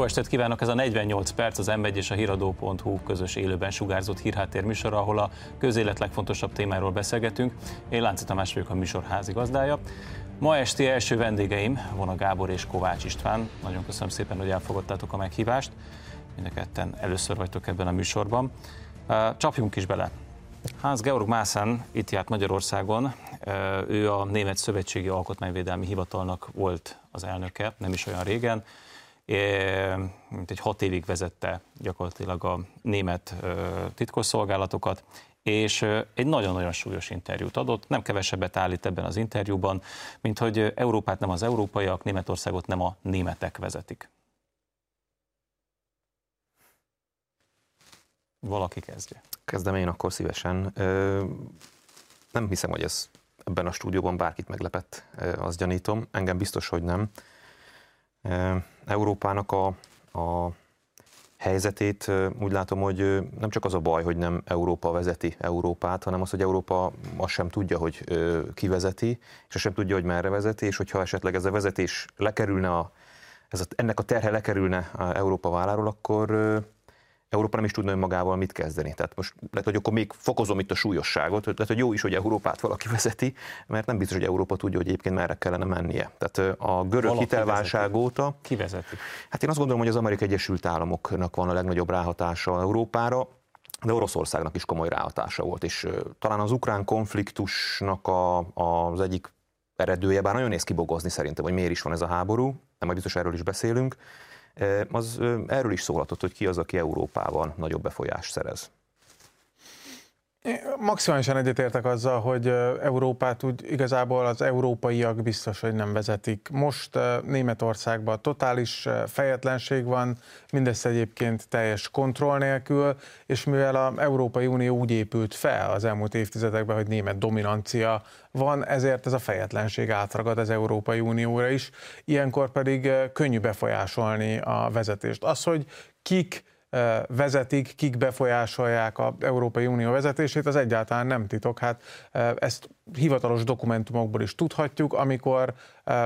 Jó estét kívánok! Ez a 48 perc az m és a híradó.hu közös élőben sugárzott hírháttér műsor, ahol a közélet legfontosabb témáról beszélgetünk. Én Lánci Tamás vagyok a műsor házigazdája. Ma esti első vendégeim Vona Gábor és Kovács István. Nagyon köszönöm szépen, hogy elfogadtátok a meghívást. Mind a ketten először vagytok ebben a műsorban. Csapjunk is bele. Hans Georg Mászán itt járt Magyarországon. Ő a Német Szövetségi Alkotmányvédelmi Hivatalnak volt az elnöke, nem is olyan régen mint egy hat évig vezette gyakorlatilag a német titkosszolgálatokat, és egy nagyon-nagyon súlyos interjút adott, nem kevesebbet állít ebben az interjúban, mint hogy Európát nem az európaiak, Németországot nem a németek vezetik. Valaki kezdje. Kezdem én akkor szívesen. Nem hiszem, hogy ez ebben a stúdióban bárkit meglepett, azt gyanítom. Engem biztos, hogy nem. Európának a, a helyzetét úgy látom, hogy nem csak az a baj, hogy nem Európa vezeti Európát, hanem az, hogy Európa azt sem tudja, hogy ki vezeti, és azt sem tudja, hogy merre vezeti, és hogyha esetleg ez a vezetés lekerülne, a, ez a, ennek a terhe lekerülne a Európa válláról, akkor Európa nem is tudna önmagával mit kezdeni. Tehát most lehet, hogy akkor még fokozom itt a súlyosságot, lehet, hogy jó is, hogy Európát valaki vezeti, mert nem biztos, hogy Európa tudja, hogy egyébként merre kellene mennie. Tehát a görög valaki hitelválság vezeti. óta... Ki vezeti? Hát én azt gondolom, hogy az Amerikai Egyesült Államoknak van a legnagyobb ráhatása Európára, de Oroszországnak is komoly ráhatása volt, és talán az ukrán konfliktusnak a, az egyik eredője, bár nagyon néz kibogozni szerintem, hogy miért is van ez a háború, nem majd biztos erről is beszélünk, az erről is szólhatott, hogy ki az, aki Európában nagyobb befolyást szerez. Maximálisan egyetértek azzal, hogy Európát úgy igazából az európaiak biztos, hogy nem vezetik. Most Németországban totális fejetlenség van, mindezt egyébként teljes kontroll nélkül, és mivel az Európai Unió úgy épült fel az elmúlt évtizedekben, hogy német dominancia van, ezért ez a fejetlenség átragad az Európai Unióra is. Ilyenkor pedig könnyű befolyásolni a vezetést. Az, hogy kik vezetik, kik befolyásolják az Európai Unió vezetését, az egyáltalán nem titok. Hát ezt hivatalos dokumentumokból is tudhatjuk, amikor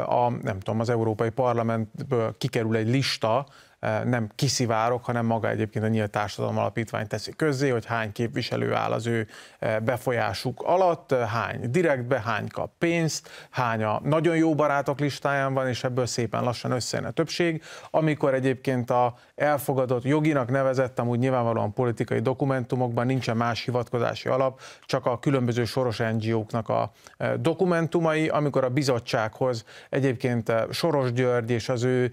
a, nem tudom, az Európai Parlamentből kikerül egy lista, nem kiszivárok, hanem maga egyébként a Nyílt Társadalom Alapítvány teszi közzé, hogy hány képviselő áll az ő befolyásuk alatt, hány direktbe, hány kap pénzt, hány a nagyon jó barátok listáján van, és ebből szépen lassan összejön a többség. Amikor egyébként a elfogadott joginak nevezett, amúgy nyilvánvalóan politikai dokumentumokban nincsen más hivatkozási alap, csak a különböző soros NGO-knak a dokumentumai, amikor a bizottsághoz egyébként Soros György és az ő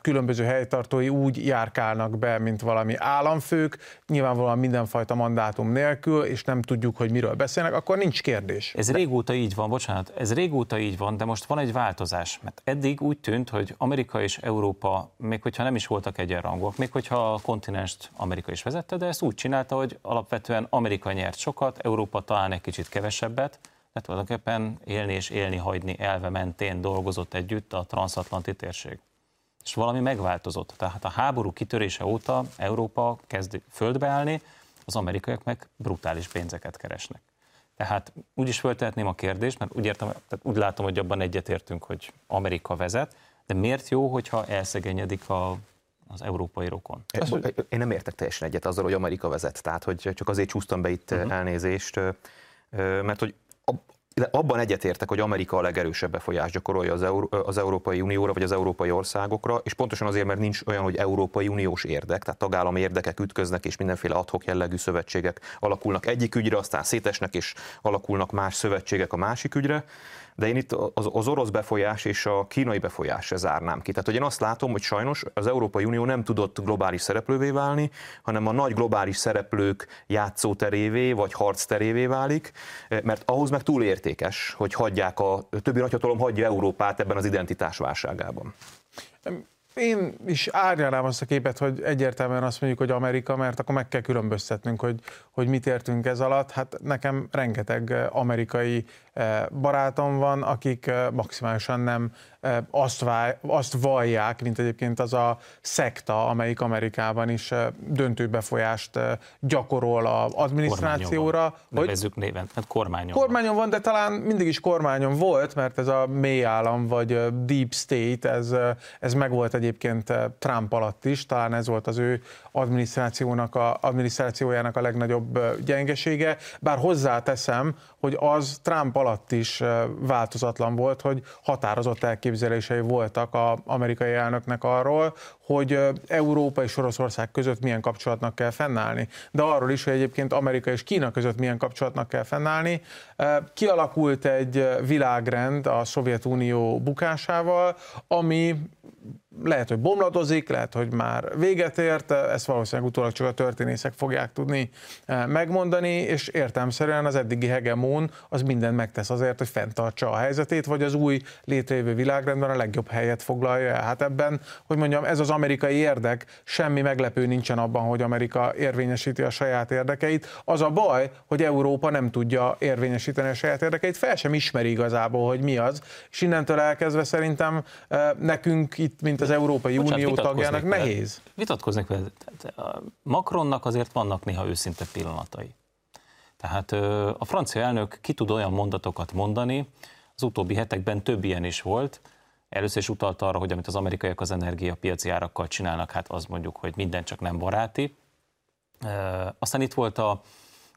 különböző helytartói úgy járkálnak be, mint valami államfők, nyilvánvalóan mindenfajta mandátum nélkül, és nem tudjuk, hogy miről beszélnek, akkor nincs kérdés. Ez régóta így van, bocsánat, ez régóta így van, de most van egy változás, mert eddig úgy tűnt, hogy Amerika és Európa, még hogyha nem is voltak egyenrangúak, még hogyha a kontinenst Amerika is vezette, de ezt úgy csinálta, hogy alapvetően Amerika nyert sokat, Európa talán egy kicsit kevesebbet, de tulajdonképpen élni és élni hagyni elve mentén dolgozott együtt a transatlanti térség és valami megváltozott. Tehát a háború kitörése óta Európa kezd földbe állni, az amerikaiak meg brutális pénzeket keresnek. Tehát úgy is föltehetném a kérdést, mert úgy, értem, tehát úgy látom, hogy abban egyetértünk, hogy Amerika vezet, de miért jó, hogyha elszegényedik a, az európai rokon? Én nem értek teljesen egyet azzal, hogy Amerika vezet, tehát hogy csak azért csúsztam be itt uh-huh. elnézést, mert hogy de abban egyetértek, hogy Amerika a legerősebb befolyást gyakorolja az, Euró- az Európai Unióra, vagy az európai országokra, és pontosan azért, mert nincs olyan, hogy Európai Uniós érdek, tehát tagállami érdekek ütköznek, és mindenféle adhok jellegű szövetségek alakulnak egyik ügyre, aztán szétesnek, és alakulnak más szövetségek a másik ügyre de én itt az, az orosz befolyás és a kínai befolyásra zárnám ki. Tehát, hogy én azt látom, hogy sajnos az Európai Unió nem tudott globális szereplővé válni, hanem a nagy globális szereplők játszóterévé vagy harcterévé válik, mert ahhoz meg túl értékes, hogy hagyják a többi nagyhatalom hagyja Európát ebben az identitásválságában. Én is árnyalám azt a képet, hogy egyértelműen azt mondjuk, hogy Amerika, mert akkor meg kell különböztetnünk, hogy, hogy mit értünk ez alatt. Hát nekem rengeteg amerikai eh, barátom van, akik eh, maximálisan nem azt, váj, azt vallják, mint egyébként az a szekta, amelyik Amerikában is döntő befolyást gyakorol az adminisztrációra. Nevezzük néven, hát kormányon Kormányon van. van, de talán mindig is kormányon volt, mert ez a mély állam, vagy deep state, ez, ez megvolt egyébként Trump alatt is, talán ez volt az ő adminisztrációnak a, adminisztrációjának a legnagyobb gyengesége, bár hozzáteszem, hogy az Trump alatt is változatlan volt, hogy határozott elképzelései voltak az amerikai elnöknek arról, hogy Európa és Oroszország között milyen kapcsolatnak kell fennállni, de arról is, hogy egyébként Amerika és Kína között milyen kapcsolatnak kell fennállni. Kialakult egy világrend a Szovjetunió bukásával, ami lehet, hogy bomladozik, lehet, hogy már véget ért, ezt valószínűleg utólag csak a történészek fogják tudni eh, megmondani, és értelmszerűen az eddigi hegemón az mindent megtesz azért, hogy fenntartsa a helyzetét, vagy az új létrejövő világrendben a legjobb helyet foglalja el. Hát ebben, hogy mondjam, ez az amerikai érdek, semmi meglepő nincsen abban, hogy Amerika érvényesíti a saját érdekeit. Az a baj, hogy Európa nem tudja érvényesíteni a saját érdekeit, fel sem ismeri igazából, hogy mi az, és innentől elkezdve szerintem eh, nekünk itt, mint az Európai Bocsánat, Unió tagjának nehéz. Vitatkoznék vele. Macronnak azért vannak néha őszinte pillanatai. Tehát a francia elnök ki tud olyan mondatokat mondani, az utóbbi hetekben több ilyen is volt, Először is utalta arra, hogy amit az amerikaiak az energiapiaci árakkal csinálnak, hát az mondjuk, hogy minden csak nem baráti. Aztán itt volt a,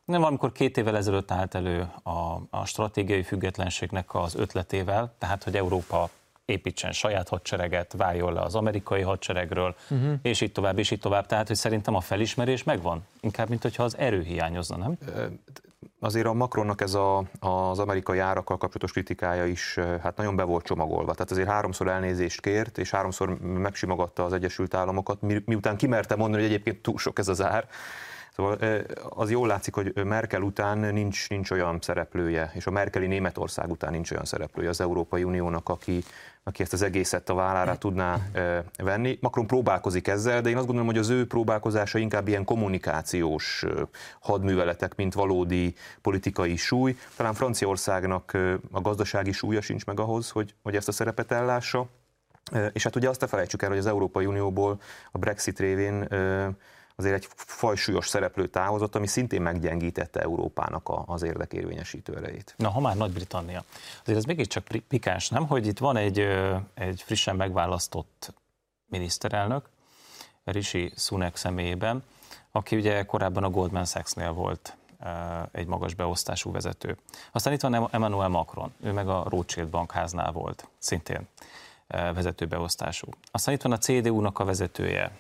nem valamikor két évvel ezelőtt állt elő a, a stratégiai függetlenségnek az ötletével, tehát hogy Európa építsen saját hadsereget, váljon le az amerikai hadseregről, uh-huh. és így tovább, és így tovább. Tehát, hogy szerintem a felismerés megvan. Inkább, mint hogyha az erő hiányozna, nem? Azért a Macronnak ez a, az amerikai árakkal kapcsolatos kritikája is hát nagyon be volt csomagolva. Tehát azért háromszor elnézést kért, és háromszor megsimogatta az Egyesült Államokat, mi, miután kimerte mondani, hogy egyébként túl sok ez az ár. Szóval az jól látszik, hogy Merkel után nincs, nincs olyan szereplője, és a Merkeli Németország után nincs olyan szereplője az Európai Uniónak, aki, aki ezt az egészet a vállára tudná venni. Macron próbálkozik ezzel, de én azt gondolom, hogy az ő próbálkozása inkább ilyen kommunikációs hadműveletek, mint valódi politikai súly. Talán Franciaországnak a gazdasági súlya sincs meg ahhoz, hogy, hogy ezt a szerepet ellássa. És hát ugye azt ne felejtsük el, hogy az Európai Unióból a Brexit révén azért egy fajsúlyos szereplő távozott, ami szintén meggyengítette Európának az érdekérvényesítő erejét. Na, ha már Nagy-Britannia. Azért ez mégiscsak pikáns, nem? Hogy itt van egy, egy frissen megválasztott miniszterelnök, Rishi Sunak személyében, aki ugye korábban a Goldman Sachs-nél volt egy magas beosztású vezető. Aztán itt van Emmanuel Macron, ő meg a Rothschild bankháznál volt, szintén vezetőbeosztású. Aztán itt van a CDU-nak a vezetője.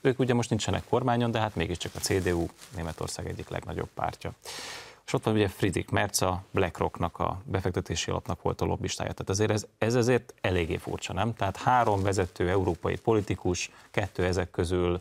Ők ugye most nincsenek kormányon, de hát mégiscsak a CDU Németország egyik legnagyobb pártja. És ott van ugye Friedrich Merz, a BlackRocknak a befektetési alapnak volt a lobbistája. Tehát azért ez, ez azért eléggé furcsa, nem? Tehát három vezető európai politikus, kettő ezek közül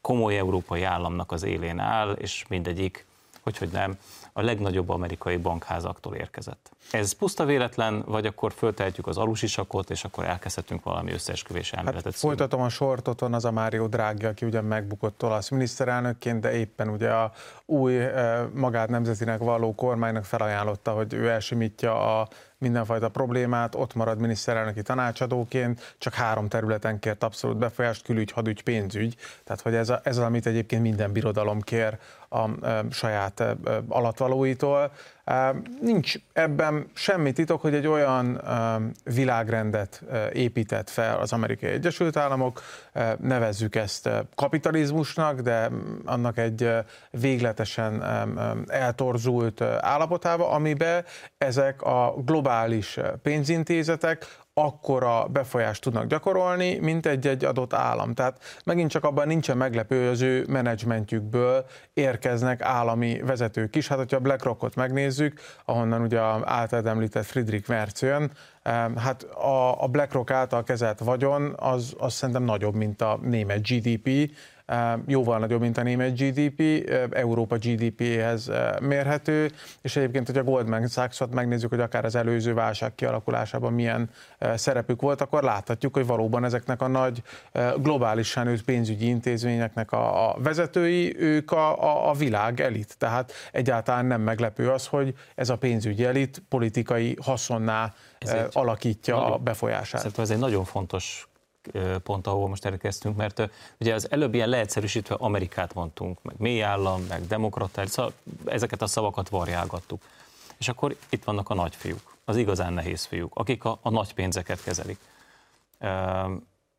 komoly európai államnak az élén áll, és mindegyik, hogy hogy nem, a legnagyobb amerikai bankházaktól érkezett. Ez puszta véletlen, vagy akkor föltehetjük az alusisakot, és akkor elkezdhetünk valami összeesküvés elméletet hát, Folytatom a sortot, van az a Mário Draghi, aki ugyan megbukott olasz miniszterelnökként, de éppen ugye a új eh, magát nemzetinek való kormánynak felajánlotta, hogy ő elsimítja a mindenfajta problémát, ott marad miniszterelnöki tanácsadóként, csak három területen kért abszolút befolyást, külügy, hadügy, pénzügy. Tehát, hogy ez, a, ez az, amit egyébként minden birodalom kér a, a saját alatvalóitól. Nincs ebben semmi titok, hogy egy olyan világrendet épített fel az Amerikai Egyesült Államok, nevezzük ezt kapitalizmusnak, de annak egy végletesen eltorzult állapotába, amiben ezek a globális pénzintézetek akkora befolyást tudnak gyakorolni, mint egy-egy adott állam. Tehát megint csak abban nincsen meglepő, hogy az ő menedzsmentjükből érkeznek állami vezetők is. Hát, hogyha BlackRockot megnézzük, ahonnan ugye általad említett Friedrich Merz jön, hát a, BlackRock által kezelt vagyon az, az szerintem nagyobb, mint a német GDP, jóval nagyobb, mint a német GDP, Európa GDP-hez mérhető, és egyébként, hogy a Goldman Sachs-ot megnézzük, hogy akár az előző válság kialakulásában milyen szerepük volt, akkor láthatjuk, hogy valóban ezeknek a nagy globálisan nőtt pénzügyi intézményeknek a, vezetői, ők a, a, a világ elit. Tehát egyáltalán nem meglepő az, hogy ez a pénzügyi elit politikai haszonná ez alakítja a befolyását. Szerintem ez egy nagyon fontos pont, ahol most elkezdtünk, mert ugye az előbb ilyen leegyszerűsítve Amerikát mondtunk, meg mély állam, meg demokratár, szóval ezeket a szavakat varjálgattuk. És akkor itt vannak a nagyfiúk, az igazán nehéz fiúk, akik a, a nagy pénzeket kezelik.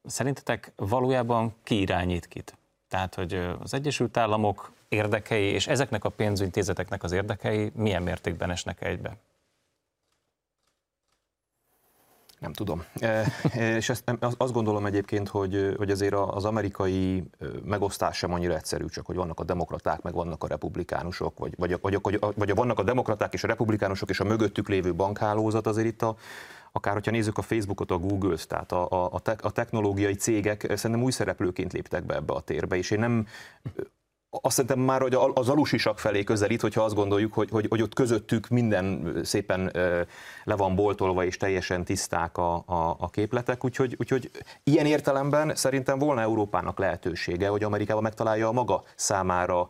szerintetek valójában ki irányít kit? Tehát, hogy az Egyesült Államok érdekei és ezeknek a pénzintézeteknek az érdekei milyen mértékben esnek egybe? Nem tudom. És ezt, azt gondolom egyébként, hogy, hogy azért az amerikai megosztás sem annyira egyszerű, csak hogy vannak a demokraták, meg vannak a republikánusok, vagy, vagy, vagy, vagy, vagy vannak a demokraták és a republikánusok és a mögöttük lévő bankhálózat azért itt a, akár hogyha nézzük a Facebookot, a Google-t, tehát a, a, a technológiai cégek szerintem új szereplőként léptek be ebbe a térbe, és én nem azt szerintem már, hogy az alusisak felé közelít, hogyha azt gondoljuk, hogy, hogy, hogy ott közöttük minden szépen le van boltolva, és teljesen tiszták a, a, a képletek, úgyhogy, úgyhogy ilyen értelemben szerintem volna Európának lehetősége, hogy Amerikában megtalálja a maga számára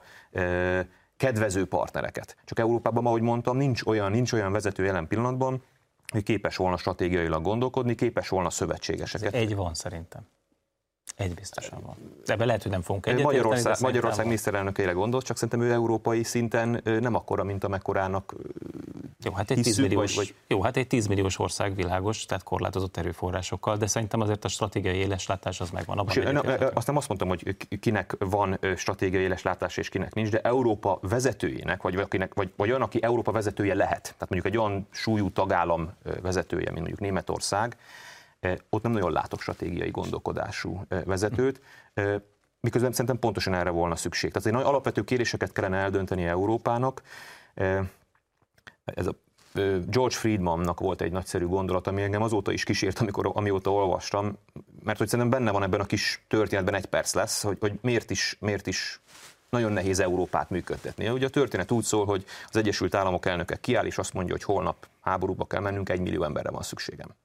kedvező partnereket. Csak Európában, ahogy mondtam, nincs olyan, nincs olyan vezető jelen pillanatban, hogy képes volna stratégiailag gondolkodni, képes volna szövetségeseket. Egy van szerintem. Egy biztosan van. Ebben lehet, hogy nem fogunk egyet Magyarország, érteni, Magyarország miniszterelnökeire gondolt, csak szerintem ő európai szinten nem akkora, mint amekkorának jó, hát egy 10 milliós, vagy, vagy... jó, hát egy 10 milliós ország világos, tehát korlátozott erőforrásokkal, de szerintem azért a stratégiai éleslátás az megvan. Abban és, ne, azt nem azt mondtam, hogy kinek van stratégiai éleslátás és kinek nincs, de Európa vezetőjének, vagy, akinek, vagy, vagy olyan, aki Európa vezetője lehet, tehát mondjuk egy olyan súlyú tagállam vezetője, mint mondjuk Németország, ott nem nagyon látok stratégiai gondolkodású vezetőt, miközben szerintem pontosan erre volna szükség. Tehát egy nagy alapvető kéréseket kellene eldönteni Európának. Ez a George Friedmannak volt egy nagyszerű gondolat, ami engem azóta is kísért, amikor, amióta olvastam, mert hogy szerintem benne van ebben a kis történetben egy perc lesz, hogy, hogy miért, is, miért is nagyon nehéz Európát működtetni. Ugye a történet úgy szól, hogy az Egyesült Államok elnöke kiáll, és azt mondja, hogy holnap háborúba kell mennünk, egy millió emberre van szükségem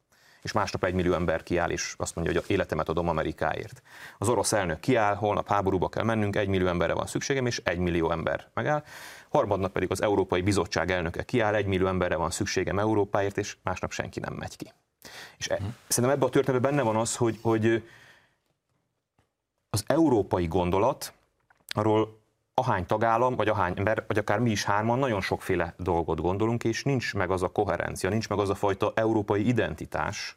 és másnap egy millió ember kiáll, és azt mondja, hogy életemet adom Amerikáért. Az orosz elnök kiáll, holnap háborúba kell mennünk, egy millió emberre van szükségem, és egy millió ember megáll. Harmadnap pedig az Európai Bizottság elnöke kiáll, egy millió emberre van szükségem Európáért, és másnap senki nem megy ki. És e, szerintem ebben a történetben benne van az, hogy, hogy az európai gondolat, arról ahány tagállam, vagy ahány ember, vagy akár mi is hárman nagyon sokféle dolgot gondolunk, és nincs meg az a koherencia, nincs meg az a fajta európai identitás,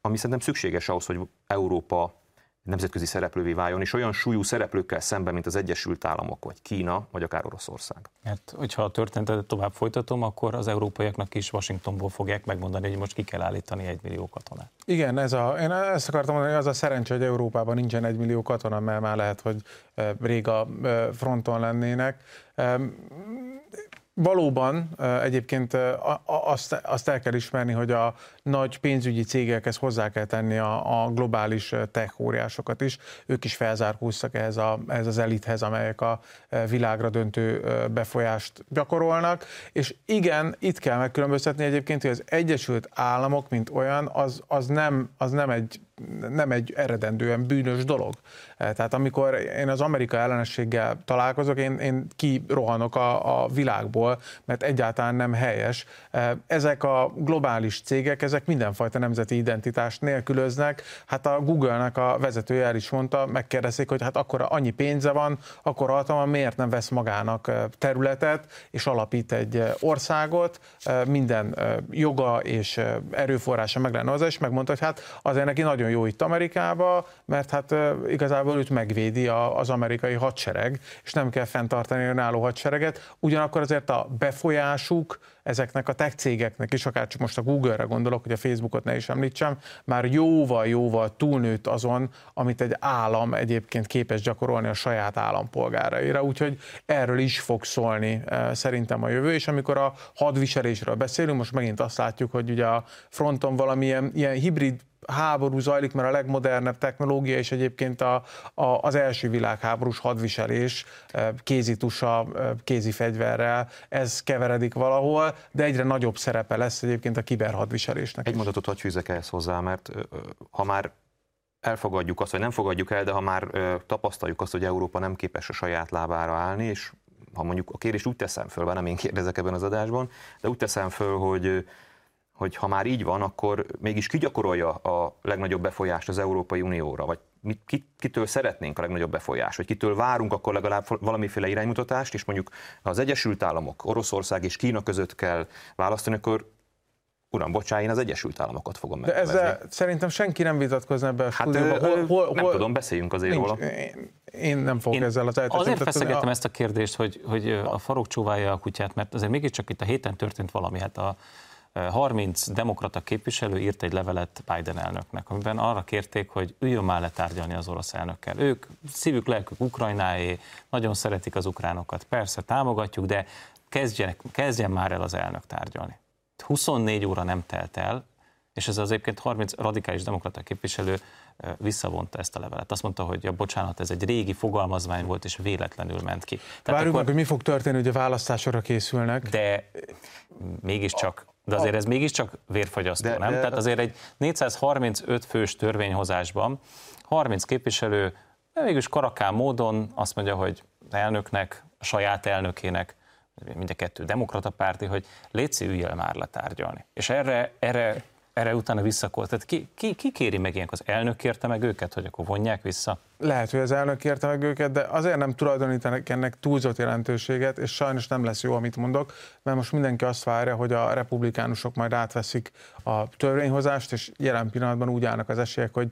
ami szerintem szükséges ahhoz, hogy Európa nemzetközi szereplővé váljon, és olyan súlyú szereplőkkel szemben, mint az Egyesült Államok, vagy Kína, vagy akár Oroszország. Hát, hogyha a történetet tovább folytatom, akkor az európaiaknak is Washingtonból fogják megmondani, hogy most ki kell állítani egy millió katonát. Igen, ez a, én ezt akartam mondani, az a szerencsé, hogy Európában nincsen egy millió katona, mert már lehet, hogy eh, rég a eh, fronton lennének Valóban egyébként azt, azt el kell ismerni, hogy a nagy pénzügyi cégekhez hozzá kell tenni a, a globális tech óriásokat is. Ők is felzárkóztak ehhez, a, ehhez az elithez, amelyek a világra döntő befolyást gyakorolnak. És igen, itt kell megkülönböztetni egyébként, hogy az Egyesült Államok, mint olyan, az, az, nem, az nem egy nem egy eredendően bűnös dolog. E, tehát amikor én az Amerika ellenességgel találkozok, én, én kirohanok a, a világból, mert egyáltalán nem helyes. E, ezek a globális cégek, ezek mindenfajta nemzeti identitást nélkülöznek. Hát a Google-nek a vezetője el is mondta, megkérdezik, hogy hát akkor annyi pénze van, akkor hatalma miért nem vesz magának e, területet, és alapít egy országot, minden joga és erőforrása meg lenne az, és megmondta, hogy hát azért neki nagyon jó itt Amerikába, mert hát igazából őt megvédi az amerikai hadsereg, és nem kell fenntartani önálló hadsereget. Ugyanakkor azért a befolyásuk ezeknek a tech cégeknek is, akár csak most a Google-re gondolok, hogy a Facebookot ne is említsem, már jóval-jóval túlnőtt azon, amit egy állam egyébként képes gyakorolni a saját állampolgáraira. Úgyhogy erről is fog szólni szerintem a jövő, és amikor a hadviselésről beszélünk, most megint azt látjuk, hogy ugye a fronton valamilyen ilyen hibrid háború zajlik, mert a legmodernebb technológia és egyébként a, a, az első világháborús hadviselés kézitusa, kézi fegyverrel, ez keveredik valahol, de egyre nagyobb szerepe lesz egyébként a kiberhadviselésnek. Egy mondatot hagy fűzek ehhez hozzá, mert ha már elfogadjuk azt, vagy nem fogadjuk el, de ha már tapasztaljuk azt, hogy Európa nem képes a saját lábára állni, és ha mondjuk a kérdést úgy teszem föl, bár nem én kérdezek ebben az adásban, de úgy teszem föl, hogy hogy ha már így van, akkor mégis gyakorolja a legnagyobb befolyást az Európai Unióra, vagy mi, kitől szeretnénk a legnagyobb befolyást, vagy kitől várunk akkor legalább valamiféle iránymutatást, és mondjuk az Egyesült Államok, Oroszország és Kína között kell választani, akkor uram, bocsánat, én az Egyesült Államokat fogom De ezzel szerintem senki nem vitatkozna ebbe a hát, stúdióba. Hol, hol, nem hol, tudom, beszéljünk azért nincs, róla. Én nem fogok én ezzel az eltetni. Azért feszegettem a... ezt a kérdést, hogy, hogy a farok csóválja a kutyát, mert azért mégiscsak itt a héten történt valami. Hát a 30 demokrata képviselő írt egy levelet Biden elnöknek, amiben arra kérték, hogy üljön már le tárgyalni az orosz elnökkel. Ők szívük, lelkük Ukrajnáé, nagyon szeretik az ukránokat, persze támogatjuk, de kezdjen, kezdjen már el az elnök tárgyalni. 24 óra nem telt el, és ez az egyébként 30 radikális demokrata képviselő visszavonta ezt a levelet. Azt mondta, hogy a bocsánat, ez egy régi fogalmazmány volt, és véletlenül ment ki. Tehát Várjuk akkor, meg, hogy mi fog történni, hogy a választásokra készülnek. De mégiscsak de azért ez mégiscsak vérfagyasztó, de, nem? De, Tehát azért egy 435 fős törvényhozásban 30 képviselő mégis karakán módon azt mondja, hogy elnöknek, a saját elnökének, mind a kettő demokrata párti, hogy létszi üljél már letárgyalni. És erre, erre, erre utána visszakolt. Tehát ki, ki, ki kéri meg ilyenkor? Az elnök kérte meg őket, hogy akkor vonják vissza? Lehet, hogy az elnök kérte meg őket, de azért nem tulajdonítanak ennek túlzott jelentőséget, és sajnos nem lesz jó, amit mondok, mert most mindenki azt várja, hogy a republikánusok majd átveszik a törvényhozást, és jelen pillanatban úgy állnak az esélyek, hogy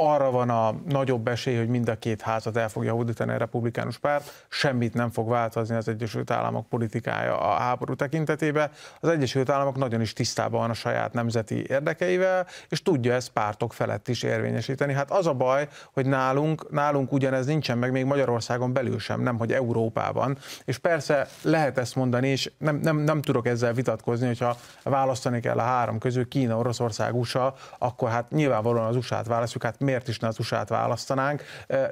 arra van a nagyobb esély, hogy mind a két házat el fogja hódítani a republikánus párt, semmit nem fog változni az Egyesült Államok politikája a háború tekintetében. Az Egyesült Államok nagyon is tisztában van a saját nemzeti érdekeivel, és tudja ezt pártok felett is érvényesíteni. Hát az a baj, hogy nálunk, nálunk ugyanez nincsen meg még Magyarországon belül sem, nem hogy Európában. És persze lehet ezt mondani, és nem, nem, nem tudok ezzel vitatkozni, hogyha választani kell a három közül Kína, Oroszország, USA, akkor hát nyilvánvalóan az USA-t választjuk, hát miért is ne az USA-t választanánk,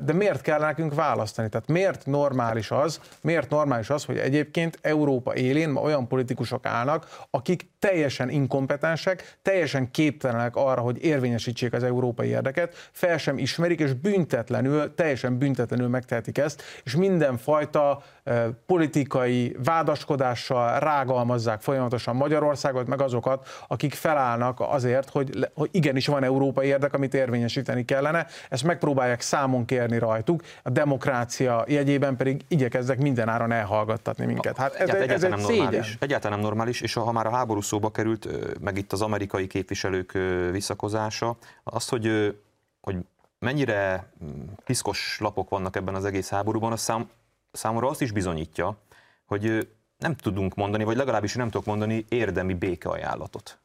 de miért kell nekünk választani? Tehát miért normális az, miért normális az, hogy egyébként Európa élén ma olyan politikusok állnak, akik teljesen inkompetensek, teljesen képtelenek arra, hogy érvényesítsék az európai érdeket, fel sem ismerik, és büntetlenül, teljesen büntetlenül megtehetik ezt, és mindenfajta politikai vádaskodással rágalmazzák folyamatosan Magyarországot, meg azokat, akik felállnak azért, hogy, hogy igenis van európai érdek, amit érvényesíteni kellene. Ezt megpróbálják számon kérni rajtuk, a demokrácia jegyében pedig igyekezzek mindenáron elhallgattatni minket. Hát ez, ez, ez egy nem normális. Egyáltalán nem normális, és ha már a háború szóba került, meg itt az amerikai képviselők visszakozása, az, hogy, hogy mennyire mm, piszkos lapok vannak ebben az egész háborúban, az szám, számomra azt is bizonyítja, hogy nem tudunk mondani, vagy legalábbis nem tudok mondani érdemi békeajánlatot.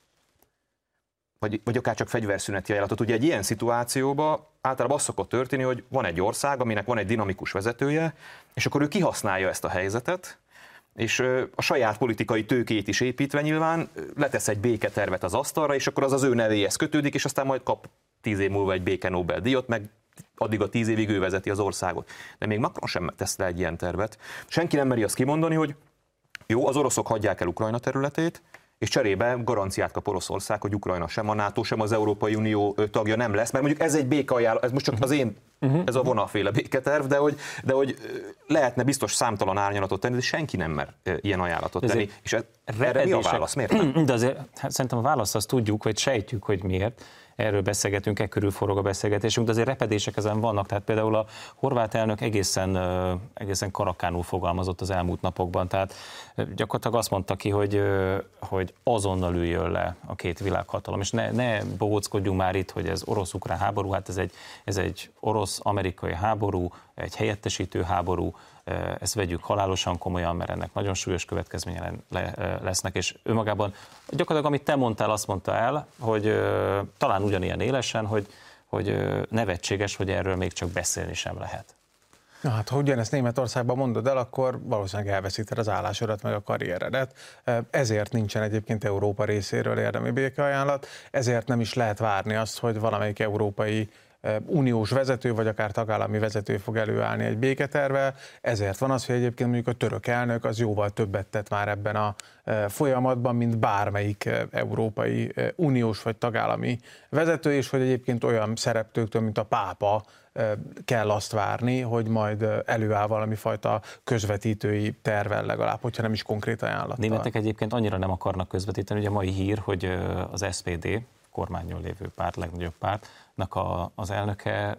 Vagy, vagy akár csak fegyverszüneti ajánlatot. Ugye egy ilyen szituációban általában az szokott történni, hogy van egy ország, aminek van egy dinamikus vezetője, és akkor ő kihasználja ezt a helyzetet, és a saját politikai tőkét is építve nyilván letesz egy béketervet az asztalra, és akkor az az ő nevéhez kötődik, és aztán majd kap tíz év múlva egy béke Nobel-díjat, meg addig a tíz évig ő vezeti az országot. De még Macron sem tesz le egy ilyen tervet. Senki nem meri azt kimondani, hogy jó, az oroszok hagyják el Ukrajna területét, és cserébe garanciát kap Oroszország, hogy Ukrajna sem a NATO, sem az Európai Unió tagja nem lesz, mert mondjuk ez egy békaajánlat, ez most csak az én, uh-huh. ez a vonalféle béketerv, de hogy, de hogy lehetne biztos számtalan árnyalatot tenni, de senki nem mer ilyen ajánlatot tenni. És ez, erre mi a válasz? Miért nem? De azért hát szerintem a választ azt tudjuk, vagy sejtjük, hogy miért erről beszélgetünk, e körül forog a beszélgetésünk, de azért repedések ezen vannak. Tehát például a horvát elnök egészen, egészen karakánul fogalmazott az elmúlt napokban. Tehát gyakorlatilag azt mondta ki, hogy, hogy azonnal üljön le a két világhatalom. És ne, ne bogóckodjunk már itt, hogy ez orosz-ukrán háború, hát ez egy, ez egy orosz-amerikai háború, egy helyettesítő háború, ezt vegyük halálosan komolyan, mert ennek nagyon súlyos következménye lesznek, és önmagában gyakorlatilag, amit te mondtál, azt mondta el, hogy talán ugyanilyen élesen, hogy, hogy nevetséges, hogy erről még csak beszélni sem lehet. Na hát, ha ugyanezt Németországban mondod el, akkor valószínűleg elveszíted az állásodat, meg a karrieredet. Ezért nincsen egyébként Európa részéről érdemi békeajánlat, ezért nem is lehet várni azt, hogy valamelyik európai uniós vezető, vagy akár tagállami vezető fog előállni egy béketervel. Ezért van az, hogy egyébként mondjuk a török elnök az jóval többet tett már ebben a folyamatban, mint bármelyik európai uniós vagy tagállami vezető, és hogy egyébként olyan szereplőktől, mint a pápa, kell azt várni, hogy majd előáll valami fajta közvetítői tervel legalább, hogyha nem is konkrét ajánlat. Németek egyébként annyira nem akarnak közvetíteni, ugye a mai hír, hogy az SPD, kormányon lévő párt, legnagyobb pártnak a, az elnöke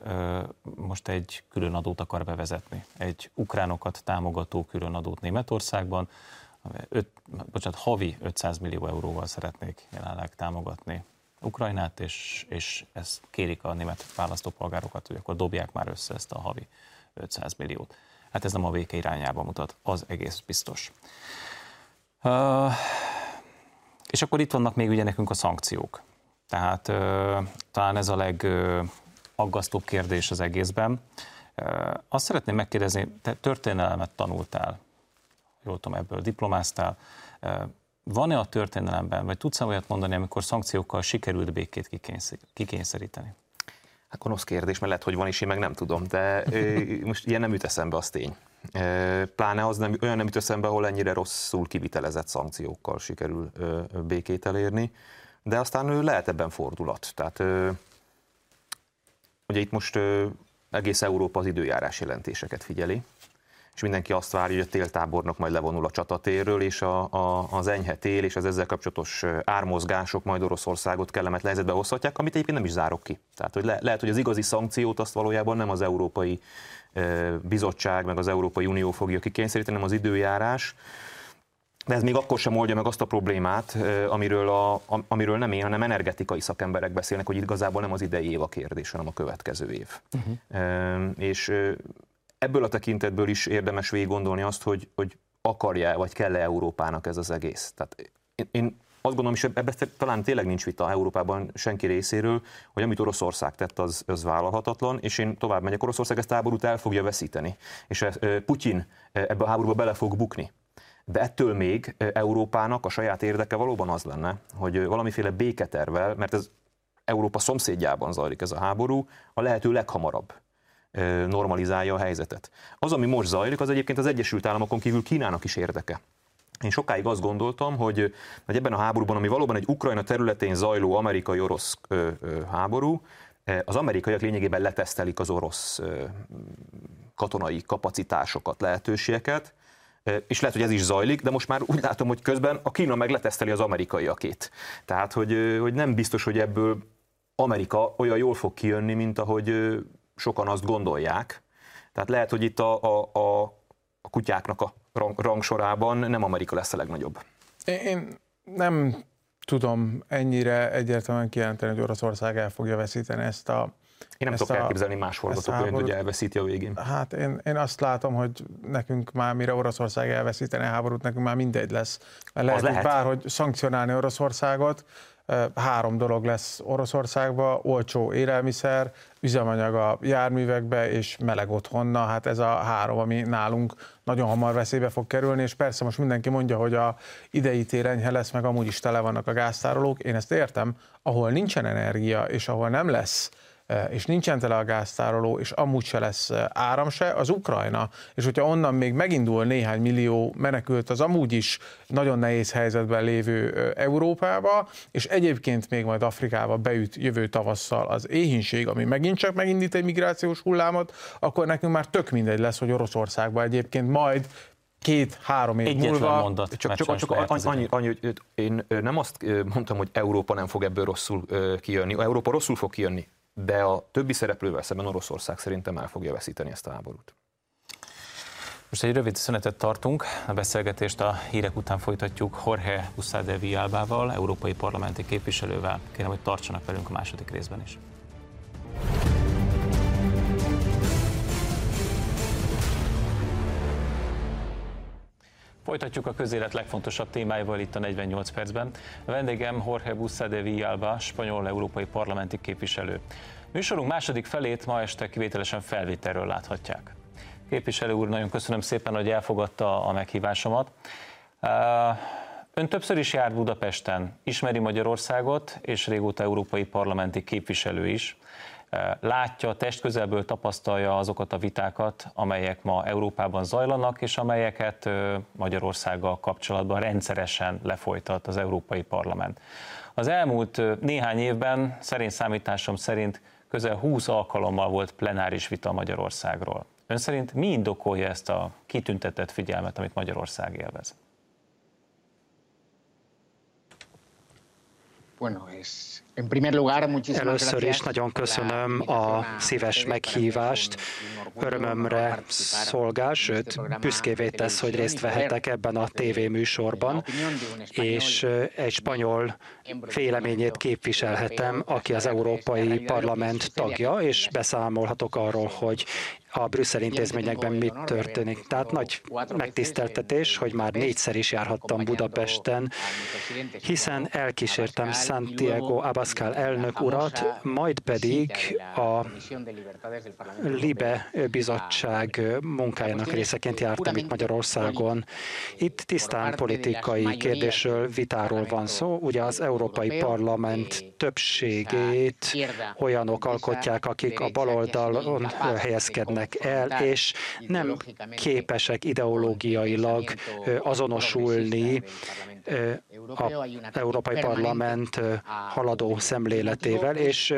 most egy külön adót akar bevezetni. Egy ukránokat támogató külön adót Németországban, öt, bocsánat, havi 500 millió euróval szeretnék jelenleg támogatni Ukrajnát, és, és ezt kérik a német választópolgárokat, hogy akkor dobják már össze ezt a havi 500 milliót. Hát ez nem a béke irányába mutat, az egész biztos. Uh, és akkor itt vannak még ugye nekünk a szankciók. Tehát uh, talán ez a legaggasztóbb kérdés az egészben. Uh, azt szeretném megkérdezni, te történelmet tanultál, jól tudom, ebből diplomáztál. Van-e a történelemben, vagy tudsz olyat mondani, amikor szankciókkal sikerült békét kikényszeríteni? Hát gonosz kérdés, mert lehet, hogy van is, én meg nem tudom, de most ilyen nem jut eszembe az tény. Pláne az nem, olyan nem jut eszembe, ahol ennyire rosszul kivitelezett szankciókkal sikerül békét elérni, de aztán lehet ebben fordulat. Tehát ugye itt most egész Európa az időjárás jelentéseket figyeli, és mindenki azt várja, hogy a téltábornok majd levonul a csatatérről, és a, a, az enyhe tél és az ezzel kapcsolatos ármozgások majd Oroszországot kellemet helyzetbe hozhatják, amit egyébként nem is zárok ki. Tehát hogy le, lehet, hogy az igazi szankciót azt valójában nem az Európai Bizottság, meg az Európai Unió fogja kikényszeríteni, hanem az időjárás. De ez még akkor sem oldja meg azt a problémát, amiről, a, amiről nem én, hanem energetikai szakemberek beszélnek, hogy igazából nem az idei év a kérdés, hanem a következő év. Uh-huh. És ebből a tekintetből is érdemes végig gondolni azt, hogy, hogy akarja vagy kell-e Európának ez az egész. Tehát én, én azt gondolom, és ebben talán tényleg nincs vita Európában senki részéről, hogy amit Oroszország tett, az, az vállalhatatlan, és én tovább megyek. Oroszország ezt a háborút el fogja veszíteni, és Putyin ebbe a háborúba bele fog bukni. De ettől még Európának a saját érdeke valóban az lenne, hogy valamiféle béketervel, mert ez Európa szomszédjában zajlik ez a háború, a lehető leghamarabb normalizálja a helyzetet. Az, ami most zajlik, az egyébként az Egyesült Államokon kívül Kínának is érdeke. Én sokáig azt gondoltam, hogy, hogy ebben a háborúban, ami valóban egy Ukrajna területén zajló amerikai-orosz háború, az amerikaiak lényegében letesztelik az orosz katonai kapacitásokat, lehetőségeket, és lehet, hogy ez is zajlik, de most már úgy látom, hogy közben a Kína meg leteszteli az amerikaiakét. Tehát, hogy, hogy nem biztos, hogy ebből Amerika olyan jól fog kijönni, mint ahogy sokan azt gondolják. Tehát lehet, hogy itt a, a, a, a kutyáknak a rang, rangsorában nem Amerika lesz a legnagyobb. Én nem tudom ennyire egyértelműen kijelenteni, hogy Oroszország el fogja veszíteni ezt a én nem tudok elképzelni más forgatókönyvet, hogy elveszíti a végén. Hát én, én azt látom, hogy nekünk már mire Oroszország elveszíteni a háborút, nekünk már mindegy lesz. Lehet, lehet. bárhogy szankcionálni Oroszországot, három dolog lesz Oroszországba, olcsó élelmiszer, üzemanyag a járművekbe és meleg otthonna, hát ez a három, ami nálunk nagyon hamar veszélybe fog kerülni, és persze most mindenki mondja, hogy a idei tér enyhe lesz, meg amúgy is tele vannak a gáztárolók, én ezt értem, ahol nincsen energia, és ahol nem lesz és nincsen tele a gáztároló, és amúgy se lesz áram se, az Ukrajna. És hogyha onnan még megindul néhány millió menekült az amúgy is nagyon nehéz helyzetben lévő Európába, és egyébként még majd Afrikába beüt jövő tavasszal az éhínség, ami megint csak megindít egy migrációs hullámot, akkor nekünk már tök mindegy lesz, hogy Oroszországba egyébként majd két-három év Egyetlen múlva. mondat. Csak, csak, csak annyi, annyi, hogy én nem azt mondtam, hogy Európa nem fog ebből rosszul kijönni. Európa rosszul fog kijönni de a többi szereplővel szemben Oroszország szerintem el fogja veszíteni ezt a háborút. Most egy rövid szünetet tartunk, a beszélgetést a hírek után folytatjuk Jorge Usade Villalbával, európai parlamenti képviselővel. Kérem, hogy tartsanak velünk a második részben is. Folytatjuk a közélet legfontosabb témáival itt a 48 percben. A vendégem Jorge Bussa de Villalba, spanyol európai parlamenti képviselő. Műsorunk második felét ma este kivételesen felvételről láthatják. Képviselő úr, nagyon köszönöm szépen, hogy elfogadta a meghívásomat. Ön többször is járt Budapesten, ismeri Magyarországot, és régóta európai parlamenti képviselő is látja, testközelből tapasztalja azokat a vitákat, amelyek ma Európában zajlanak, és amelyeket Magyarországgal kapcsolatban rendszeresen lefolytat az Európai Parlament. Az elmúlt néhány évben, szerint számításom szerint, közel 20 alkalommal volt plenáris vita Magyarországról. Ön szerint mi indokolja ezt a kitüntetett figyelmet, amit Magyarország élvez? Először is nagyon köszönöm a szíves meghívást. Örömömre szolgál, sőt, büszkévé tesz, hogy részt vehetek ebben a tévéműsorban, és egy spanyol véleményét képviselhetem, aki az Európai Parlament tagja, és beszámolhatok arról, hogy a brüsszel intézményekben mit történik. Tehát nagy megtiszteltetés, hogy már négyszer is járhattam Budapesten, hiszen elkísértem Santiago Abascal elnök urat, majd pedig a Libe bizottság munkájának részeként jártam itt Magyarországon. Itt tisztán politikai kérdésről, vitáról van szó. Ugye az Európai Parlament többségét olyanok alkotják, akik a baloldalon helyezkednek képzelnek el, és nem képesek ideológiailag azonosulni a Európai Parlament haladó szemléletével, és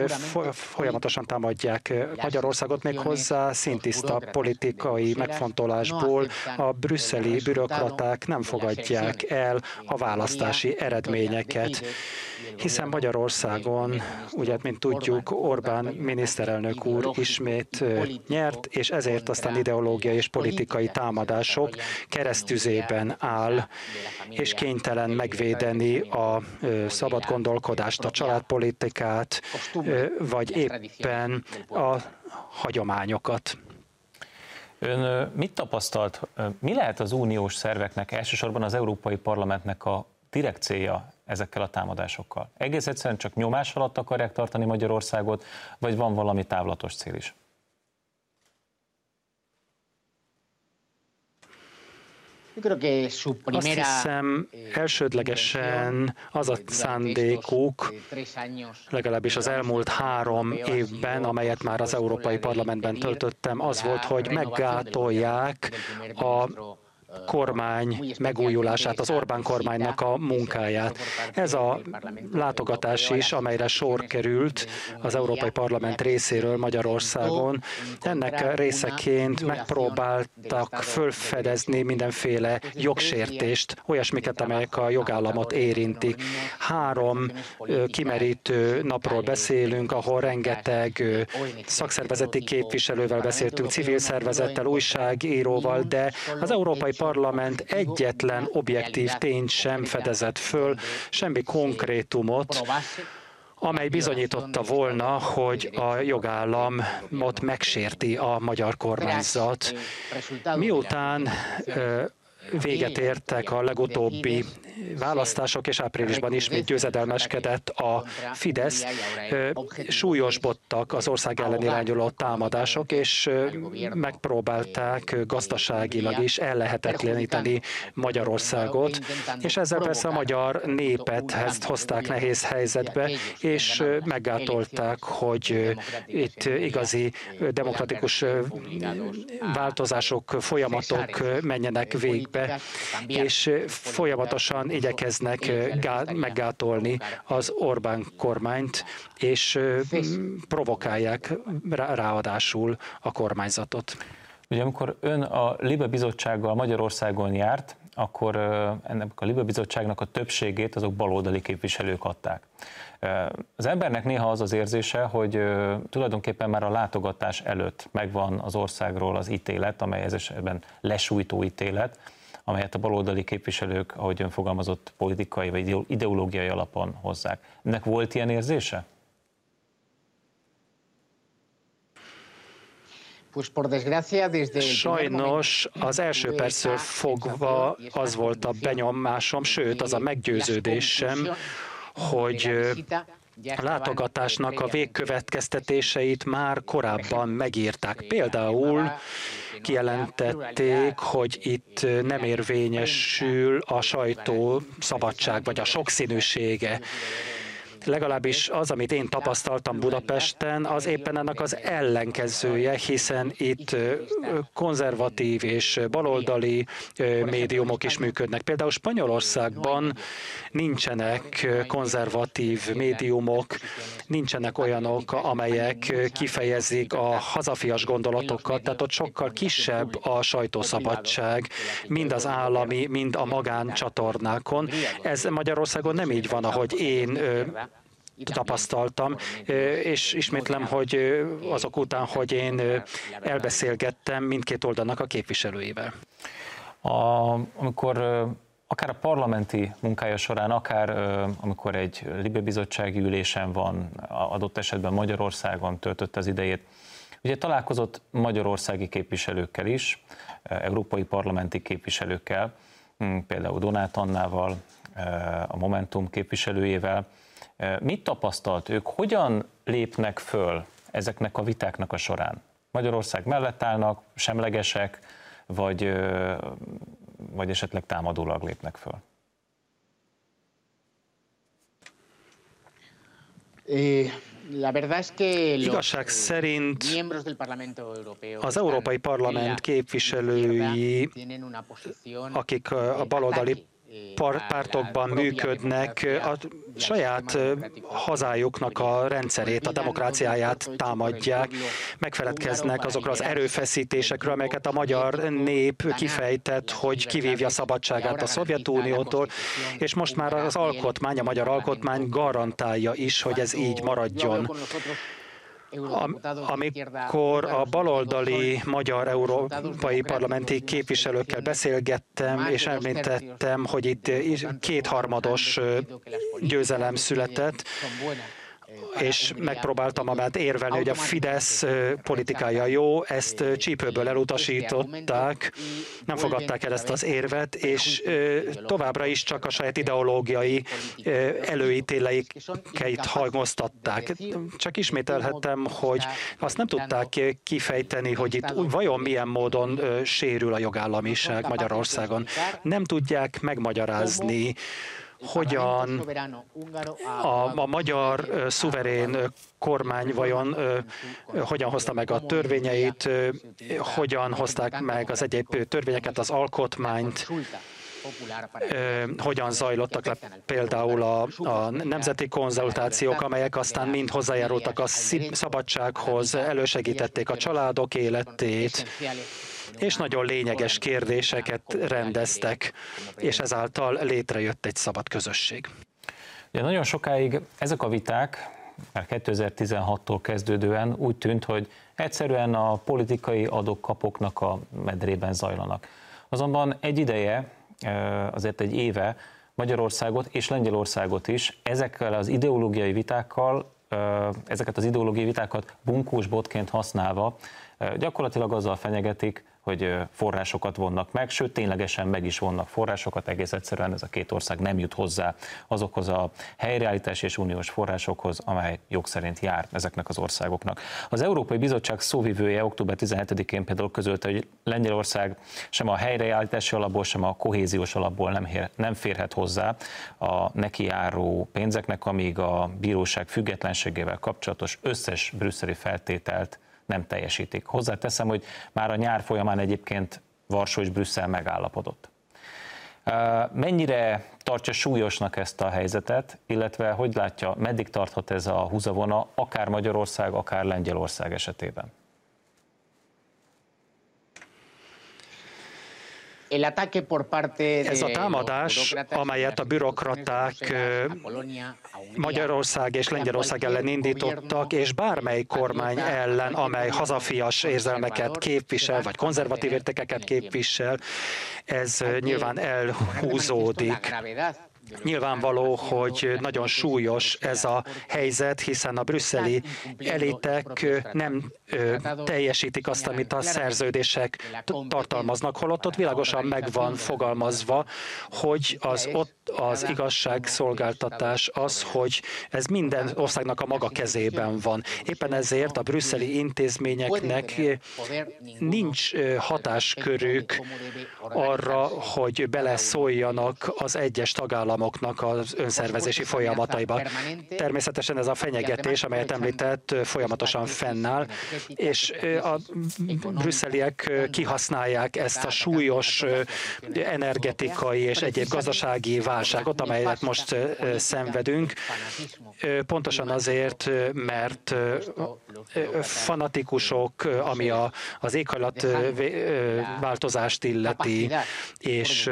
folyamatosan támadják Magyarországot még hozzá szintiszta politikai megfontolásból. A brüsszeli bürokraták nem fogadják el a választási eredményeket hiszen Magyarországon, ugye, mint tudjuk, Orbán miniszterelnök úr ismét nyert, és ezért aztán ideológiai és politikai támadások keresztüzében áll, és kénytelen megvédeni a szabad gondolkodást, a családpolitikát, vagy éppen a hagyományokat. Ön mit tapasztalt, mi lehet az uniós szerveknek, elsősorban az Európai Parlamentnek a direkt célja ezekkel a támadásokkal? Egész egyszerűen csak nyomás alatt akarják tartani Magyarországot, vagy van valami távlatos cél is? Azt hiszem, elsődlegesen az a szándékuk, legalábbis az elmúlt három évben, amelyet már az Európai Parlamentben töltöttem, az volt, hogy meggátolják a kormány megújulását, az Orbán kormánynak a munkáját. Ez a látogatás is, amelyre sor került az Európai Parlament részéről Magyarországon, ennek részeként megpróbáltak fölfedezni mindenféle jogsértést, olyasmiket, amelyek a jogállamot érintik. Három kimerítő napról beszélünk, ahol rengeteg szakszervezeti képviselővel beszéltünk, civil szervezettel, újságíróval, de az Európai Parlament egyetlen objektív tényt sem fedezett föl, semmi konkrétumot, amely bizonyította volna, hogy a jogállamot megsérti a magyar kormányzat. Miután véget értek a legutóbbi választások, és áprilisban ismét győzedelmeskedett a Fidesz. Súlyosbottak az ország ellen irányuló támadások, és megpróbálták gazdaságilag is ellehetetleníteni Magyarországot, és ezzel persze a magyar népet hozták nehéz helyzetbe, és meggátolták, hogy itt igazi demokratikus változások, folyamatok menjenek végbe, és folyamatosan igyekeznek meggátolni az Orbán kormányt, és provokálják ráadásul a kormányzatot. Ugye amikor ön a Libe Bizottsággal Magyarországon járt, akkor ennek a Libe Bizottságnak a többségét azok baloldali képviselők adták. Az embernek néha az az érzése, hogy tulajdonképpen már a látogatás előtt megvan az országról az ítélet, amely ez esetben lesújtó ítélet, amelyet a baloldali képviselők, ahogy ön fogalmazott, politikai vagy ideológiai alapon hozzák. Ennek volt ilyen érzése? Sajnos az első perctől fogva az volt a benyomásom, sőt az a meggyőződésem, hogy a látogatásnak a végkövetkeztetéseit már korábban megírták. Például kijelentették, hogy itt nem érvényesül a sajtó szabadság vagy a sokszínűsége legalábbis az, amit én tapasztaltam Budapesten, az éppen ennek az ellenkezője, hiszen itt konzervatív és baloldali médiumok is működnek. Például Spanyolországban nincsenek konzervatív médiumok, nincsenek olyanok, amelyek kifejezik a hazafias gondolatokat, tehát ott sokkal kisebb a sajtószabadság, mind az állami, mind a magáncsatornákon. Ez Magyarországon nem így van, ahogy én tapasztaltam, és ismétlem, hogy azok után, hogy én elbeszélgettem mindkét oldalnak a képviselőivel. A, amikor akár a parlamenti munkája során, akár amikor egy Libe bizottsági ülésen van, adott esetben Magyarországon töltött az idejét, ugye találkozott magyarországi képviselőkkel is, európai parlamenti képviselőkkel, hm, például Donát Annával, a Momentum képviselőjével. Mit tapasztalt ők, hogyan lépnek föl ezeknek a vitáknak a során? Magyarország mellett állnak, semlegesek, vagy, vagy esetleg támadólag lépnek föl? Eh, Igazság szerint az Európai Parlament képviselői, akik a baloldali pártokban működnek, a saját hazájuknak a rendszerét, a demokráciáját támadják, megfeledkeznek azokra az erőfeszítésekről, amelyeket a magyar nép kifejtett, hogy kivívja szabadságát a Szovjetuniótól, és most már az alkotmány, a magyar alkotmány garantálja is, hogy ez így maradjon amikor a baloldali magyar európai parlamenti képviselőkkel beszélgettem, és említettem, hogy itt kétharmados győzelem született, és megpróbáltam amát érvelni, hogy a Fidesz politikája jó, ezt csípőből elutasították, nem fogadták el ezt az érvet, és továbbra is csak a saját ideológiai előítéleikeit hangoztatták. Csak ismételhettem, hogy azt nem tudták kifejteni, hogy itt vajon milyen módon sérül a jogállamiság Magyarországon. Nem tudják megmagyarázni, hogyan a, a magyar szuverén kormány vajon hogyan hozta meg a törvényeit, hogyan hozták meg az egyéb törvényeket, az alkotmányt, hogyan zajlottak le például a, a nemzeti konzultációk, amelyek aztán mind hozzájárultak a szabadsághoz, elősegítették a családok életét, és nagyon lényeges kérdéseket rendeztek, és ezáltal létrejött egy szabad közösség. Ja, nagyon sokáig ezek a viták, már 2016-tól kezdődően úgy tűnt, hogy egyszerűen a politikai adok-kapoknak a medrében zajlanak. Azonban egy ideje, azért egy éve Magyarországot és Lengyelországot is ezekkel az ideológiai vitákkal, ezeket az ideológiai vitákat bunkós botként használva gyakorlatilag azzal fenyegetik, hogy forrásokat vonnak meg, sőt ténylegesen meg is vonnak forrásokat, egész egyszerűen ez a két ország nem jut hozzá azokhoz a helyreállítás és uniós forrásokhoz, amely jog szerint jár ezeknek az országoknak. Az Európai Bizottság szóvivője október 17-én például közölte, hogy Lengyelország sem a helyreállítási alapból, sem a kohéziós alapból nem, hér, nem férhet hozzá a neki járó pénzeknek, amíg a bíróság függetlenségével kapcsolatos összes brüsszeli feltételt nem teljesítik. Hozzáteszem, hogy már a nyár folyamán egyébként Varsó és Brüsszel megállapodott. Mennyire tartja súlyosnak ezt a helyzetet, illetve hogy látja, meddig tarthat ez a húzavona, akár Magyarország, akár Lengyelország esetében? Ez a támadás, amelyet a bürokraták Magyarország és Lengyelország ellen indítottak, és bármely kormány ellen, amely hazafias érzelmeket képvisel, vagy konzervatív értékeket képvisel, ez nyilván elhúzódik. Nyilvánvaló, hogy nagyon súlyos ez a helyzet, hiszen a brüsszeli elitek nem teljesítik azt, amit a szerződések tartalmaznak, holott ott világosan meg van fogalmazva, hogy az ott az igazságszolgáltatás az, hogy ez minden országnak a maga kezében van. Éppen ezért a brüsszeli intézményeknek nincs hatáskörük arra, hogy beleszóljanak az egyes tagállamoknak az önszervezési folyamataiba. Természetesen ez a fenyegetés, amelyet említett, folyamatosan fennáll, és a brüsszeliek kihasználják ezt a súlyos energetikai és egyéb gazdasági válságot, amelyet most szenvedünk, pontosan azért, mert fanatikusok, ami a, az éghajlat változást illeti, és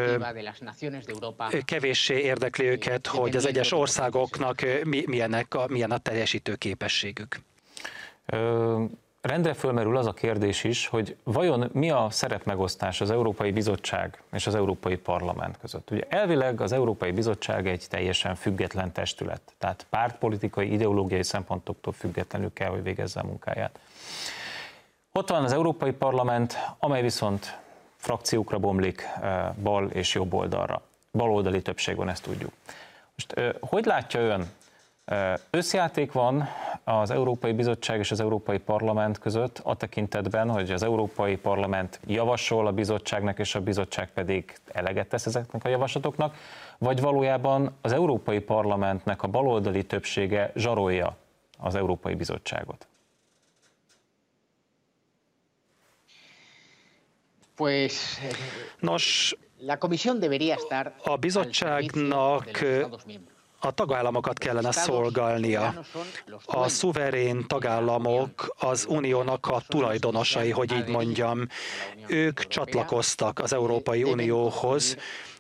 kevéssé érdekli őket, hogy az egyes országoknak milyenek a, milyen a teljesítő képességük. Rendre fölmerül az a kérdés is, hogy vajon mi a szerepmegosztás az Európai Bizottság és az Európai Parlament között. Ugye elvileg az Európai Bizottság egy teljesen független testület, tehát pártpolitikai, ideológiai szempontoktól függetlenül kell, hogy végezze a munkáját. Ott van az Európai Parlament, amely viszont frakciókra bomlik bal és jobb oldalra. Baloldali többség van, ezt tudjuk. Most hogy látja ön, Összjáték van az Európai Bizottság és az Európai Parlament között a tekintetben, hogy az Európai Parlament javasol a bizottságnak, és a bizottság pedig eleget tesz ezeknek a javaslatoknak, vagy valójában az Európai Parlamentnek a baloldali többsége zsarolja az Európai Bizottságot? Nos, a bizottságnak a tagállamokat kellene szolgálnia. A szuverén tagállamok az uniónak a tulajdonosai, hogy így mondjam. Ők csatlakoztak az Európai Unióhoz,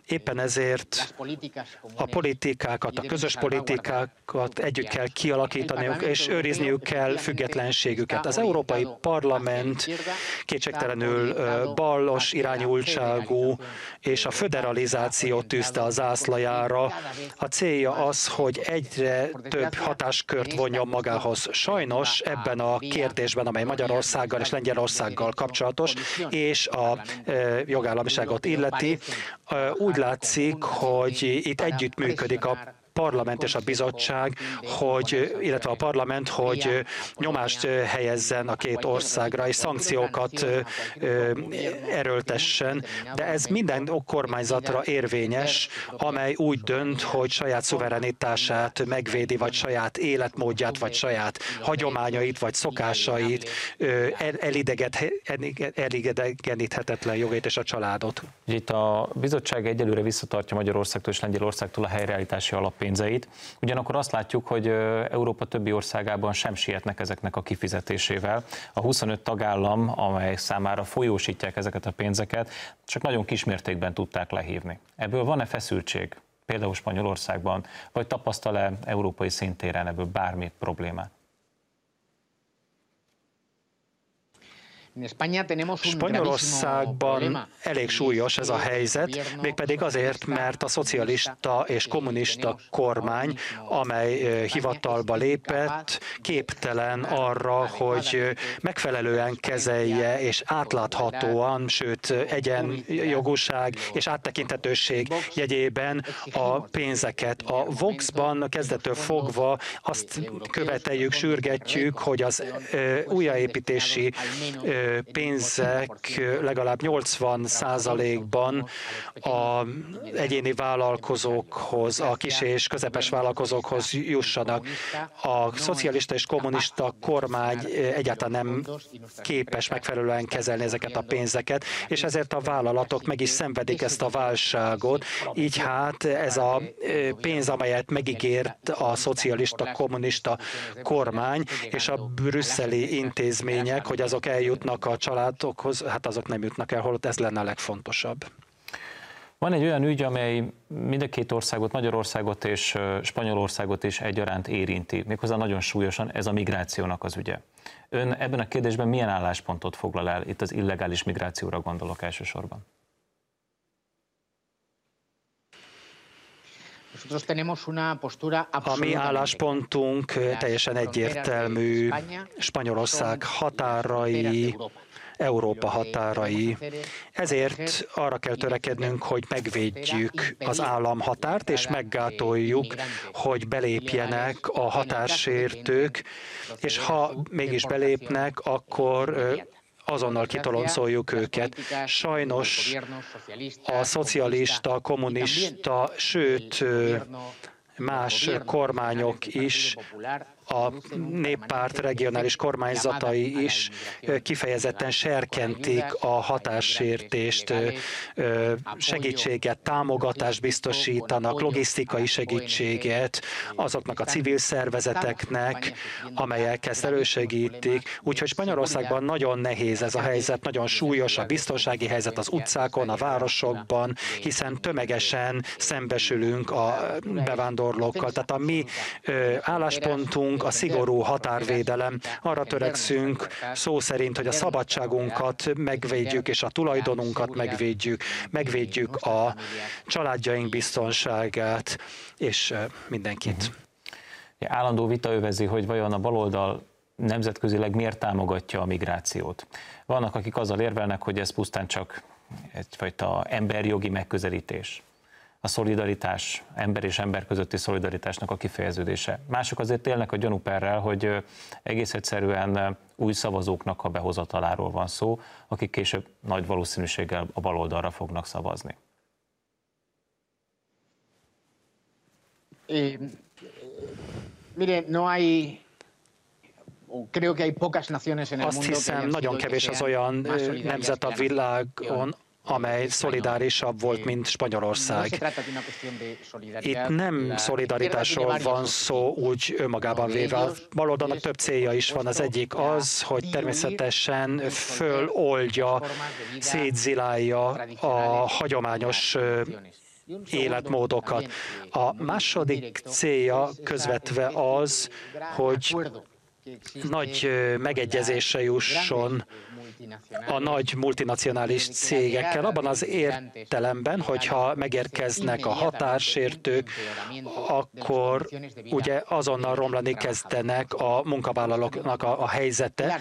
Éppen ezért a politikákat, a közös politikákat együtt kell kialakítaniuk, és őrizniük kell függetlenségüket. Az Európai Parlament kétségtelenül ballos irányultságú, és a föderalizációt tűzte a zászlajára. A célja az, hogy egyre több hatáskört vonjon magához. Sajnos ebben a kérdésben, amely Magyarországgal és Lengyelországgal kapcsolatos, és a jogállamiságot illeti, úgy látszik, hogy itt együttműködik a parlament és a bizottság, hogy, illetve a parlament, hogy nyomást helyezzen a két országra, és szankciókat erőltessen, de ez minden kormányzatra érvényes, amely úgy dönt, hogy saját szuverenitását megvédi, vagy saját életmódját, vagy saját hagyományait, vagy szokásait, elidegeníthetetlen jogait és a családot. Itt a bizottság egyelőre visszatartja Magyarországtól és Lengyelországtól a helyreállítási alap pénzeit. Ugyanakkor azt látjuk, hogy Európa többi országában sem sietnek ezeknek a kifizetésével. A 25 tagállam, amely számára folyósítják ezeket a pénzeket, csak nagyon kismértékben tudták lehívni. Ebből van-e feszültség? Például Spanyolországban, vagy tapasztal-e európai szintéren ebből bármi problémát? Spanyolországban elég súlyos ez a helyzet, mégpedig azért, mert a szocialista és kommunista kormány, amely hivatalba lépett, képtelen arra, hogy megfelelően kezelje és átláthatóan, sőt egyenjogúság és áttekintetőség jegyében a pénzeket. A Voxban kezdetől fogva azt követeljük, sürgetjük, hogy az újjáépítési pénzek legalább 80 százalékban a egyéni vállalkozókhoz, a kis és közepes vállalkozókhoz jussanak. A szocialista és kommunista kormány egyáltalán nem képes megfelelően kezelni ezeket a pénzeket, és ezért a vállalatok meg is szenvedik ezt a válságot. Így hát ez a pénz, amelyet megígért a szocialista, kommunista kormány és a brüsszeli intézmények, hogy azok eljutnak jutnak a családokhoz, hát azok nem jutnak el, holott ez lenne a legfontosabb. Van egy olyan ügy, amely mind a két országot, Magyarországot és Spanyolországot is egyaránt érinti, méghozzá nagyon súlyosan, ez a migrációnak az ügye. Ön ebben a kérdésben milyen álláspontot foglal el? Itt az illegális migrációra gondolok elsősorban. A mi álláspontunk teljesen egyértelmű. Spanyolország határai, Európa határai. Ezért arra kell törekednünk, hogy megvédjük az államhatárt, és meggátoljuk, hogy belépjenek a határsértők, és ha mégis belépnek, akkor azonnal kitoloncoljuk őket. Sajnos a szocialista, kommunista, sőt más kormányok is a néppárt regionális kormányzatai is kifejezetten serkentik a határsértést, segítséget, támogatást biztosítanak, logisztikai segítséget azoknak a civil szervezeteknek, amelyek ezt elősegítik. Úgyhogy Spanyolországban nagyon nehéz ez a helyzet, nagyon súlyos a biztonsági helyzet az utcákon, a városokban, hiszen tömegesen szembesülünk a bevándorlókkal. Tehát a mi álláspontunk a szigorú határvédelem. Arra törekszünk szó szerint, hogy a szabadságunkat megvédjük, és a tulajdonunkat megvédjük, megvédjük a családjaink biztonságát, és mindenkit. Állandó vita övezi, hogy vajon a baloldal nemzetközileg miért támogatja a migrációt. Vannak, akik azzal érvelnek, hogy ez pusztán csak egyfajta emberjogi megközelítés a szolidaritás, ember és ember közötti szolidaritásnak a kifejeződése. Mások azért élnek a gyanúperrel, hogy egész egyszerűen új szavazóknak a behozataláról van szó, akik később nagy valószínűséggel a baloldalra fognak szavazni. Eh, mire, no hay creo que hay pocas naciones en el Azt hiszem, nagyon kevés az olyan nemzet a világon, amely szolidárisabb volt, mint Spanyolország. Itt nem szolidaritásról van szó úgy önmagában véve. A baloldalnak több célja is van. Az egyik az, hogy természetesen föloldja, szétzilálja a hagyományos életmódokat. A második célja közvetve az, hogy nagy megegyezésre jusson a nagy multinacionális cégekkel, abban az értelemben, hogyha megérkeznek a határsértők, akkor ugye azonnal romlani kezdenek a munkavállalóknak a, a helyzete.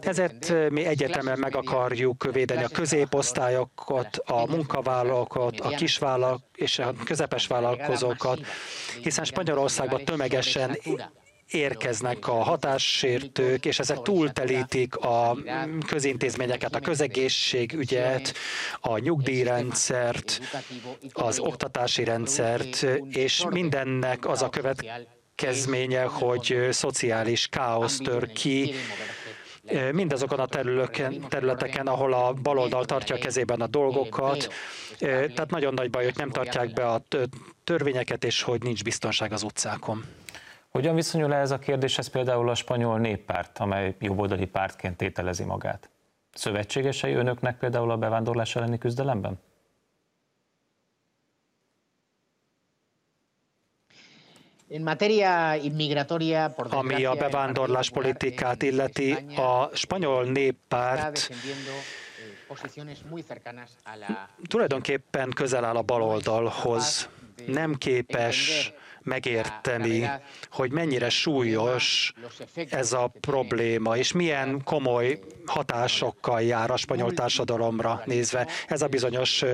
Ezért mi egyetemen meg akarjuk védeni a középosztályokat, a munkavállalókat, a kisvállalkokat és a közepes vállalkozókat, hiszen Spanyolországban tömegesen érkeznek a hatássértők, és ezek túltelítik a közintézményeket, a közegészségügyet, a nyugdíjrendszert, az oktatási rendszert, és mindennek az a következménye, hogy szociális káosz tör ki, mindazokon a területeken, ahol a baloldal tartja a kezében a dolgokat. Tehát nagyon nagy baj, hogy nem tartják be a törvényeket, és hogy nincs biztonság az utcákon. Hogyan viszonyul ez a kérdéshez például a spanyol néppárt, amely jobboldali pártként tételezi magát? Szövetségesei önöknek például a bevándorlás elleni küzdelemben? Ami a bevándorlás politikát illeti, a spanyol néppárt tulajdonképpen közel áll a baloldalhoz. Nem képes megérteni, hogy mennyire súlyos ez a probléma, és milyen komoly hatásokkal jár a spanyol társadalomra nézve. Ez a bizonyos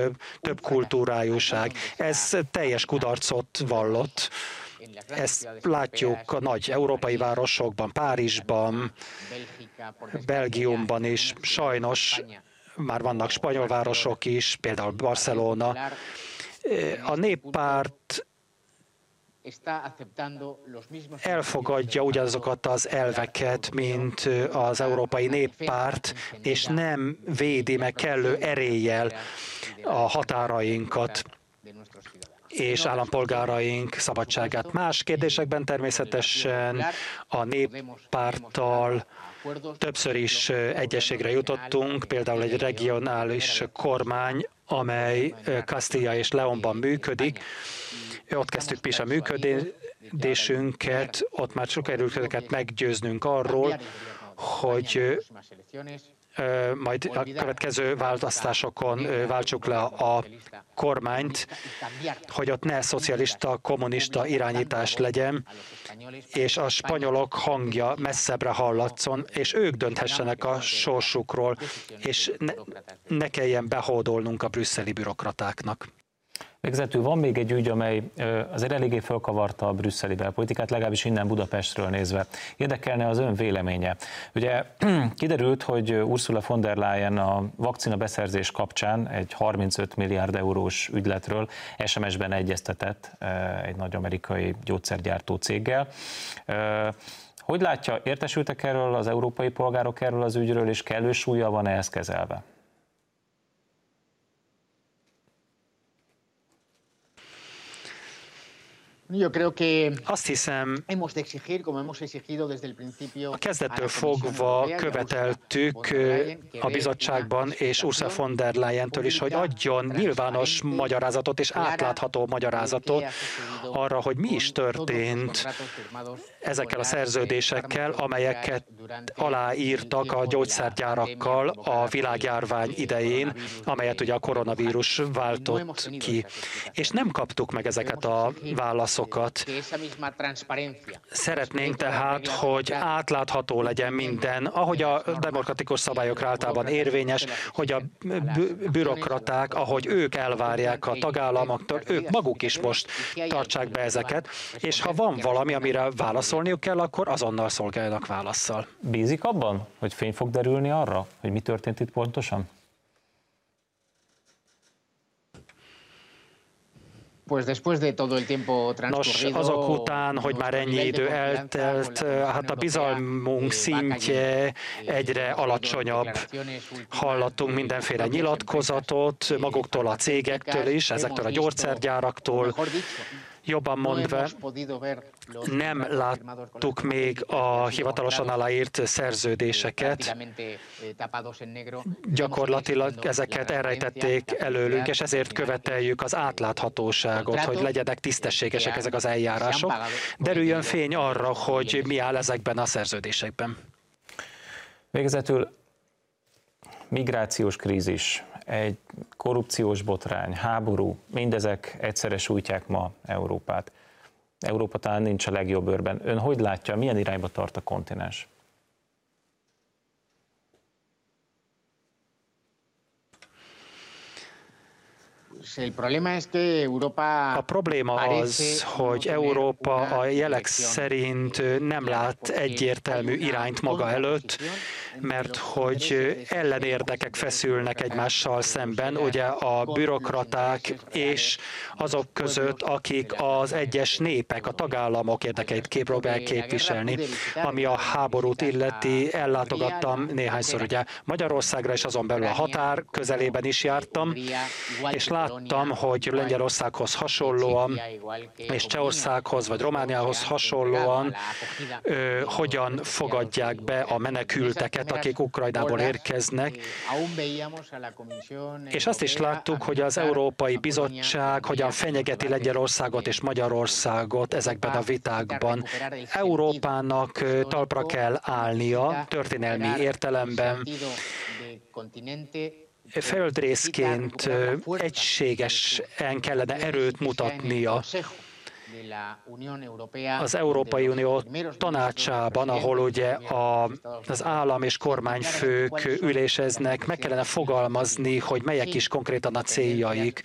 több kultúrájúság. Ez teljes kudarcot vallott. Ezt látjuk a nagy európai városokban, Párizsban, Belgiumban is. Sajnos már vannak spanyol városok is, például Barcelona. A néppárt elfogadja ugyanazokat az elveket, mint az Európai Néppárt, és nem védi meg kellő eréllyel a határainkat és állampolgáraink szabadságát. Más kérdésekben természetesen a néppárttal többször is egyességre jutottunk, például egy regionális kormány, amely Castilla és Leonban működik, ott kezdtük is a működésünket, ott már sok erőket meggyőznünk arról, hogy majd a következő választásokon váltsuk le a kormányt, hogy ott ne szocialista, kommunista irányítás legyen, és a spanyolok hangja messzebbre hallatszon, és ők dönthessenek a sorsukról, és ne, ne kelljen behódolnunk a brüsszeli bürokratáknak. Végezetül van még egy ügy, amely azért eléggé fölkavarta a brüsszeli belpolitikát, legalábbis innen Budapestről nézve. Érdekelne az ön véleménye. Ugye kiderült, hogy Ursula von der Leyen a vakcina beszerzés kapcsán egy 35 milliárd eurós ügyletről SMS-ben egyeztetett egy nagy amerikai gyógyszergyártó céggel. Hogy látja, értesültek erről az európai polgárok erről az ügyről, és kellő súlya van-e ezt kezelve? Yo creo que Azt hiszem, a kezdettől fogva követeltük a bizottságban és Ursula von der Leyen-től is, hogy adjon nyilvános magyarázatot és átlátható magyarázatot arra, hogy mi is történt ezekkel a szerződésekkel, amelyeket aláírtak a gyógyszergyárakkal a világjárvány idején, amelyet ugye a koronavírus váltott ki. És nem kaptuk meg ezeket a válaszokat válaszokat. Szeretnénk tehát, hogy átlátható legyen minden, ahogy a demokratikus szabályok általában érvényes, hogy a bürokraták, ahogy ők elvárják a tagállamoktól, ők maguk is most tartsák be ezeket, és ha van valami, amire válaszolniuk kell, akkor azonnal szolgáljanak válaszsal. Bízik abban, hogy fény fog derülni arra, hogy mi történt itt pontosan? Nos, azok után, hogy már ennyi idő eltelt, hát a bizalmunk szintje egyre alacsonyabb. Hallottunk mindenféle nyilatkozatot, maguktól a cégektől is, ezektől a gyógyszergyáraktól, Jobban mondva, nem láttuk még a hivatalosan aláírt szerződéseket. Gyakorlatilag ezeket elrejtették előlünk, és ezért követeljük az átláthatóságot, hogy legyenek tisztességesek ezek az eljárások. Derüljön fény arra, hogy mi áll ezekben a szerződésekben. Végezetül migrációs krízis, egy korrupciós botrány, háború, mindezek egyszerre sújtják ma Európát. Európa talán nincs a legjobb őrben. Ön hogy látja, milyen irányba tart a kontinens? A probléma az, hogy Európa a jelek szerint nem lát egyértelmű irányt maga előtt, mert hogy ellenérdekek feszülnek egymással szemben, ugye a bürokraták és azok között, akik az egyes népek, a tagállamok érdekeit próbálják képviselni. Ami a háborút illeti, ellátogattam néhányszor ugye Magyarországra, és azon belül a határ közelében is jártam, és láttam, hogy Lengyelországhoz hasonlóan, és Csehországhoz vagy Romániához hasonlóan ö, hogyan fogadják be a menekülteket, akik Ukrajnából érkeznek. És azt is láttuk, hogy az Európai Bizottság hogyan fenyegeti Lengyelországot és Magyarországot ezekben a vitákban. Európának talpra kell állnia történelmi értelemben, földrészként egységesen kellene erőt mutatnia az Európai Unió tanácsában, ahol ugye a, az állam és kormányfők üléseznek, meg kellene fogalmazni, hogy melyek is konkrétan a céljaik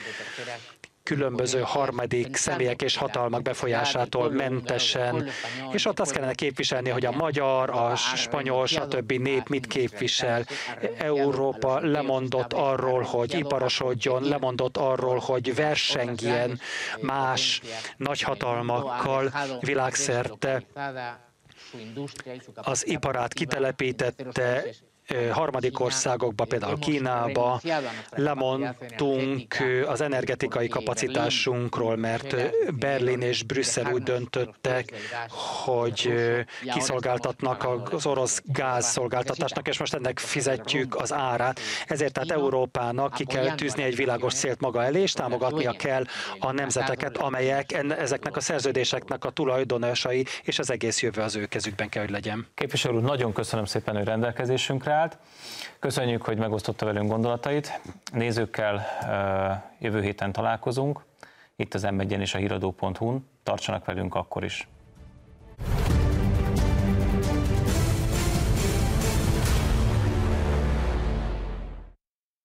különböző harmadik személyek és hatalmak befolyásától mentesen, és ott azt kellene képviselni, hogy a magyar, a spanyol, stb. nép mit képvisel. Európa lemondott arról, hogy iparosodjon, lemondott arról, hogy versengjen más nagyhatalmakkal világszerte az iparát kitelepítette, harmadik országokba, például Kínába lemondtunk az energetikai kapacitásunkról, mert Berlin és Brüsszel úgy döntöttek, hogy kiszolgáltatnak az orosz gázszolgáltatásnak, és most ennek fizetjük az árát. Ezért tehát Európának ki kell tűzni egy világos célt maga elé, és támogatnia kell a nemzeteket, amelyek ezeknek a szerződéseknek a tulajdonosai, és az egész jövő az ő kezükben kell, hogy legyen. Képviselő úr, nagyon köszönöm szépen, hogy rendelkezésünkre prezentált. Köszönjük, hogy megosztotta velünk gondolatait. Nézőkkel jövő héten találkozunk, itt az m és a híradó.hu-n. Tartsanak velünk akkor is!